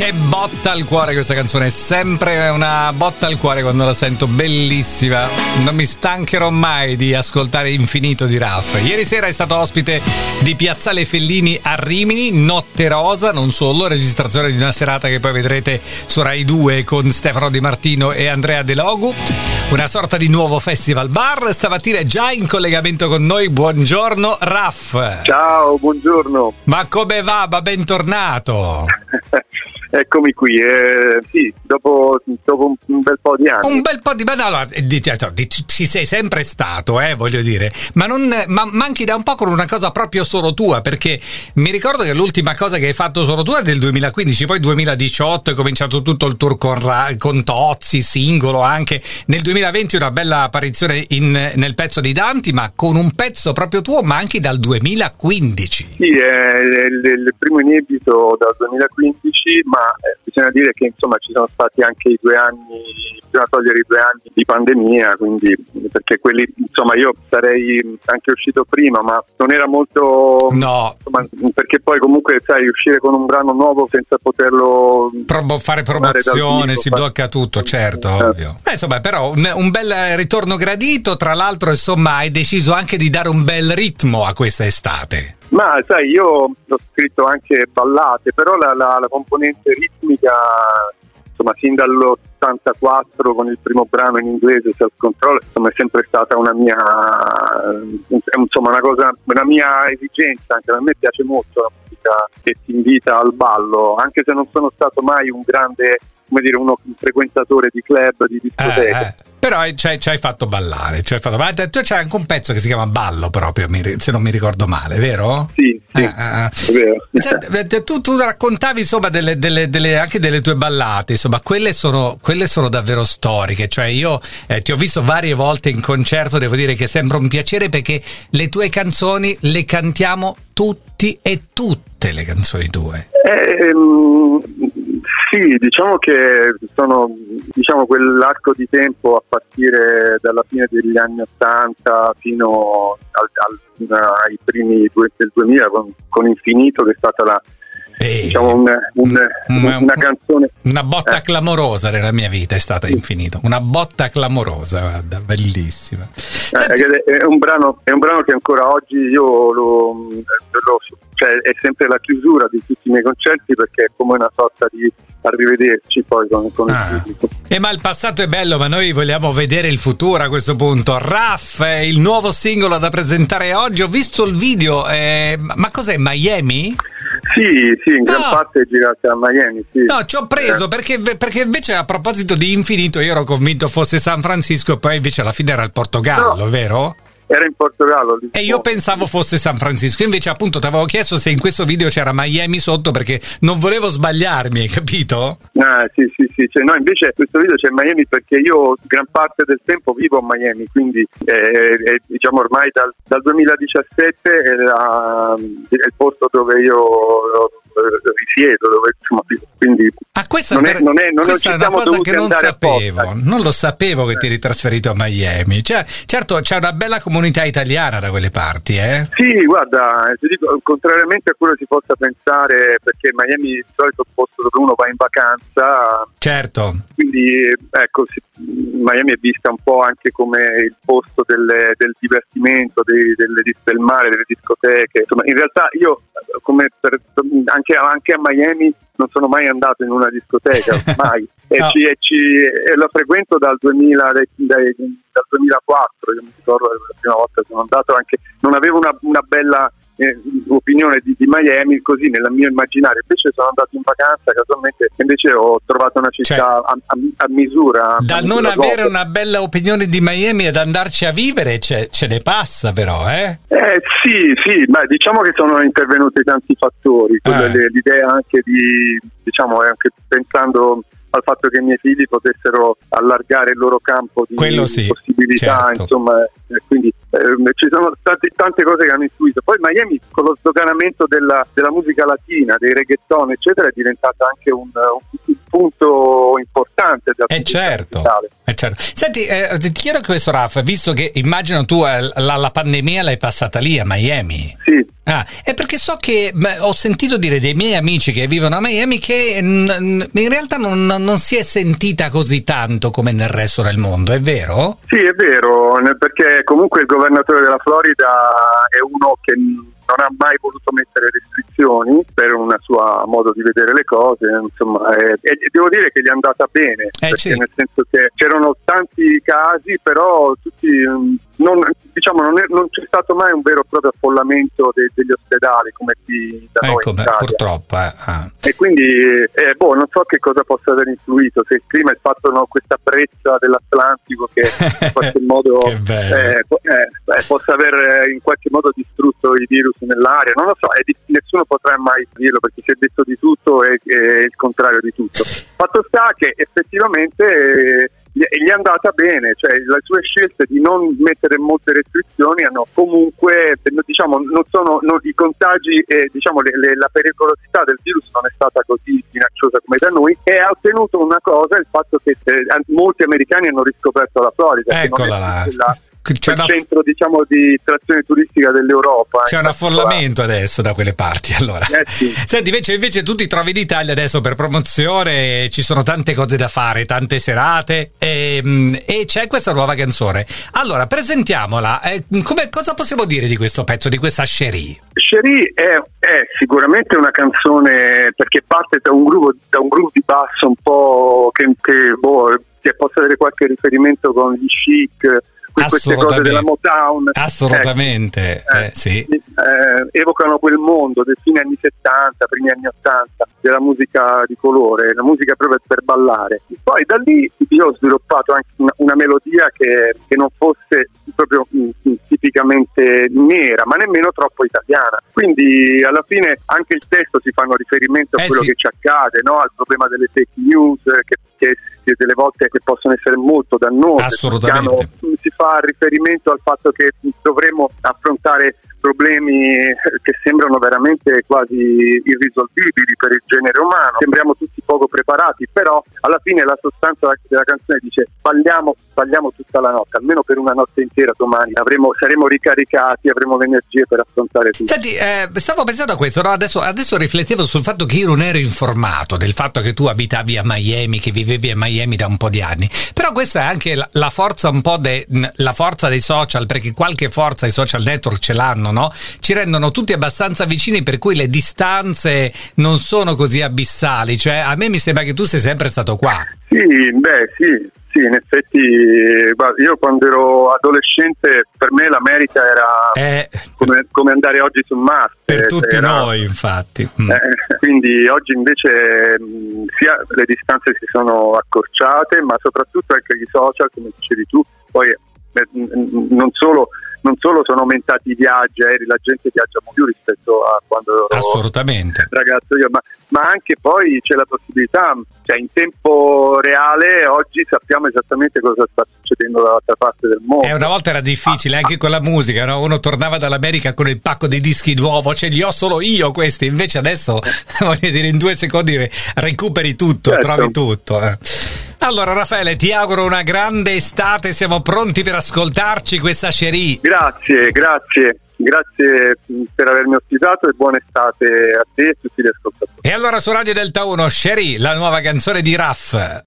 che botta al cuore questa canzone, è sempre una botta al cuore quando la sento, bellissima. Non mi stancherò mai di ascoltare Infinito di Raff. Ieri sera è stato ospite di Piazzale Fellini a Rimini, Notte Rosa, non solo, registrazione di una serata che poi vedrete su Rai 2 con Stefano Di Martino e Andrea De Logu. Una sorta di nuovo festival bar, stamattina è già in collegamento con noi. Buongiorno Raff. Ciao, buongiorno. Ma come va? Ma bentornato. Eccomi qui, eh, sì, dopo, dopo, un bel po' di anni. Un bel po' di anni, allora, ci sei sempre stato, eh, voglio dire, ma, non, ma manchi da un po' con una cosa proprio solo tua, perché mi ricordo che l'ultima cosa che hai fatto solo tu è del 2015, poi 2018 è cominciato tutto il tour con, con Tozzi, singolo anche, nel 2020 una bella apparizione in, nel pezzo di Danti, ma con un pezzo proprio tuo, ma anche dal 2015. Sì, è il, il primo inedito dal 2015, ma eh, bisogna dire che insomma ci sono stati anche i due anni, bisogna togliere i due anni di pandemia, quindi perché quelli insomma io sarei anche uscito prima, ma non era molto no. Insomma, perché poi comunque sai uscire con un brano nuovo senza poterlo Pro- fare promozione, vivo, si fare... blocca tutto, certo, eh. ovvio. Eh, insomma, però un, un bel ritorno gradito, tra l'altro insomma hai deciso anche di dare un bel ritmo a questa estate. Ma sai, io ho scritto anche ballate, però la, la, la componente ritmica, insomma, sin dall'84 con il primo brano in inglese, Self Control, insomma, è sempre stata una mia, insomma, una, cosa, una mia esigenza, anche a me piace molto la musica che ti invita al ballo, anche se non sono stato mai un grande come dire, uno frequentatore di club, di discoteche. Eh, eh. Però ci hai fatto ballare, ci hai fatto ballare. Tu c'è anche un pezzo che si chiama Ballo proprio, se non mi ricordo male, vero? Sì, sì, eh, eh, è vero. Cioè, tu, tu, raccontavi insomma delle, delle, delle, anche delle tue ballate, insomma, quelle sono, quelle sono davvero storiche. Cioè, io eh, ti ho visto varie volte in concerto, devo dire che sembra un piacere perché le tue canzoni le cantiamo tutti e tutte le canzoni tue. Ehm sì, diciamo che sono diciamo, quell'arco di tempo a partire dalla fine degli anni 80 fino al, al, ai primi del 2000 con, con Infinito che è stata la, e diciamo un, un, una, una, canzone. Una botta eh. clamorosa nella mia vita è stata infinito. Una botta clamorosa, guarda, bellissima. Eh, è, un brano, è, un brano, che ancora oggi io lo, lo cioè è sempre la chiusura di tutti i miei concerti perché è come una sorta di arrivederci poi con, con ah. il pubblico. Eh, ma il passato è bello, ma noi vogliamo vedere il futuro a questo punto. Raff, il nuovo singolo da presentare oggi. Ho visto il video, eh, ma cos'è Miami? Sì, sì, in gran no. parte è girata a Miami. Sì. No, ci ho preso eh. perché, perché, invece a proposito di Infinito io ero convinto fosse San Francisco e poi invece alla fine era il Portogallo, no. vero? Era in Portogallo. E io pensavo fosse San Francisco, invece appunto ti avevo chiesto se in questo video c'era Miami sotto perché non volevo sbagliarmi, hai capito? Ah, sì, sì, sì, cioè, no, invece in questo video c'è Miami perché io gran parte del tempo vivo a Miami, quindi eh, eh, diciamo ormai dal, dal 2017 è, la, è, il posto dove io risiedo, dove insomma, quindi ah, questa non, è, non, è, non questa è una cosa che non sapevo, non lo sapevo che ti eri trasferito a Miami. Cioè, certo, c'è una bella comunità italiana da quelle parti, eh? Sì, guarda, ti dico, contrariamente a quello che si possa pensare, perché Miami è il solito posto dove uno va in vacanza. Certo. Quindi, ecco, Miami è vista un po' anche come il posto delle, del divertimento, dei, delle, del mare, delle discoteche. Insomma, in realtà io, come per, anche, anche, a Miami, non sono mai andato in una discoteca, mai. E, no. ci, e, ci, e, lo frequento dal, 2000, dai, dai, dal 2004, io mi ricordo la prima volta che sono andato, anche, non avevo una, una bella eh, opinione di, di, Miami così nel mio immaginario invece sono andato in vacanza casualmente invece ho trovato una città cioè, a, a, a, misura da non avere una bella opinione di Miami ad andarci a vivere ce, ce ne passa però eh? eh sì sì ma diciamo che sono intervenuti tanti fattori eh. l'idea anche di diciamo anche pensando al fatto che i miei figli potessero allargare il loro campo di sì, possibilità, certo. insomma, quindi eh, ci sono state tante cose che hanno influito. Poi Miami con lo sdoganamento della, della musica latina, dei reggaeton, eccetera, è diventata anche un, un punto importante eh certo, eh certo. Senti, eh, ti chiedo questo Raff, visto che immagino tu eh, la, la pandemia l'hai passata lì a Miami. Sì. Ah, è perché so che beh, ho sentito dire dei miei amici che vivono a Miami che n- in realtà non, non, si è sentita così tanto come nel resto del mondo, è vero? Sì, è vero, perché comunque il governatore della Florida è uno che non ha mai voluto mettere restrizioni per un suo modo di vedere le cose, insomma, e, e devo dire che gli è andata bene, eh, sì. nel senso che c'erano tanti casi, però tutti non, diciamo, non, è, non, c'è stato mai un vero e proprio affollamento de, degli ospedali come qui da ecco, noi purtroppo. Eh. Ah. E quindi eh, boh, non so che cosa possa aver influito, se il clima è fatto no, questa brezza dell'Atlantico che in qualche modo eh, eh, eh, possa aver in qualche modo distrutto i virus nell'aria, non lo so, di, nessuno potrà mai dirlo perché si è detto di tutto e, e il contrario di tutto. Fatto sta che effettivamente gli è andata bene, cioè le sue scelte di non mettere molte restrizioni hanno comunque, diciamo, non sono non, i contagi e diciamo, le, le, la pericolosità del virus non è stata così minacciosa come da noi e ha ottenuto una cosa, il fatto che eh, molti americani hanno riscoperto la Florida. Eccola là. La, c'è il una... centro diciamo di trazione turistica dell'Europa. C'è un affollamento adesso da quelle parti. Allora. Eh sì. Senti, invece, invece tu ti trovi in Italia adesso per promozione, ci sono tante cose da fare, tante serate e, ehm, e c'è questa nuova canzone. Allora, presentiamola. Eh, come, cosa possiamo dire di questo pezzo, di questa Cherie? Cherie è, è, sicuramente una canzone perché parte da un gruppo, da un gruppo di basso un po' che, che, boh, possa avere qualche riferimento con gli chic queste cose della Motown. Assolutamente, eh, eh, sì. eh, evocano quel mondo dei fine anni 70, primi anni 80, della musica di colore, la musica proprio per ballare. Poi da lì io ho sviluppato anche una, una melodia che, che, non fosse proprio mh, mm, mm, tipicamente nera, ma nemmeno troppo italiana. Quindi alla fine anche il testo si fanno riferimento a eh quello sì. che ci accade, no? al problema delle fake news che, che, che, delle volte che possono essere molto dannose. Assolutamente. Si fa riferimento al fatto che dovremmo affrontare problemi che sembrano veramente quasi irrisolvibili per il genere umano. Sembriamo tutti poco preparati, però alla fine la sostanza della canzone dice balliamo, balliamo tutta la notte, almeno per una notte intera domani avremo, saremo ricaricati, avremo le energie per affrontare tutto. Senti, eh, stavo pensando a questo, no? adesso, adesso, riflettevo sul fatto che io non ero informato del fatto che tu abitavi a Miami, che vivevi a Miami da un po' di anni, però questa è anche la, forza un po' de, la forza dei social, perché qualche forza i social network ce l'hanno, no? ci rendono tutti abbastanza vicini per cui le distanze non sono così abissali, cioè a me mi sembra che tu sei sempre stato qua. Sì, beh sì, sì, in effetti io quando ero adolescente per me l'America era eh, come, come, andare oggi su Marte. Per tutti era, noi infatti. Mm. Eh, quindi oggi invece mh, sia le distanze si sono accorciate ma soprattutto anche gli social come dicevi tu, poi non solo non solo sono aumentati i viaggi aerei, la gente viaggia più rispetto a quando ero Assolutamente. ragazzo io, ma, ma, anche poi c'è la possibilità, cioè in tempo reale oggi sappiamo esattamente cosa sta succedendo dall'altra parte del mondo. E una volta era difficile anche con la musica, no? uno tornava dall'America con il pacco di dischi nuovo, cioè li ho solo io questi, invece adesso voglio dire in due secondi recuperi tutto, certo. trovi tutto. Eh. Allora Raffaele, ti auguro una grande estate, siamo pronti per ascoltarci questa Cherie. Grazie, grazie. Grazie per avermi ospitato e buona estate a te e a tutti gli ascoltatori. E allora su Radio Delta 1, Cherie, la nuova canzone di Raff.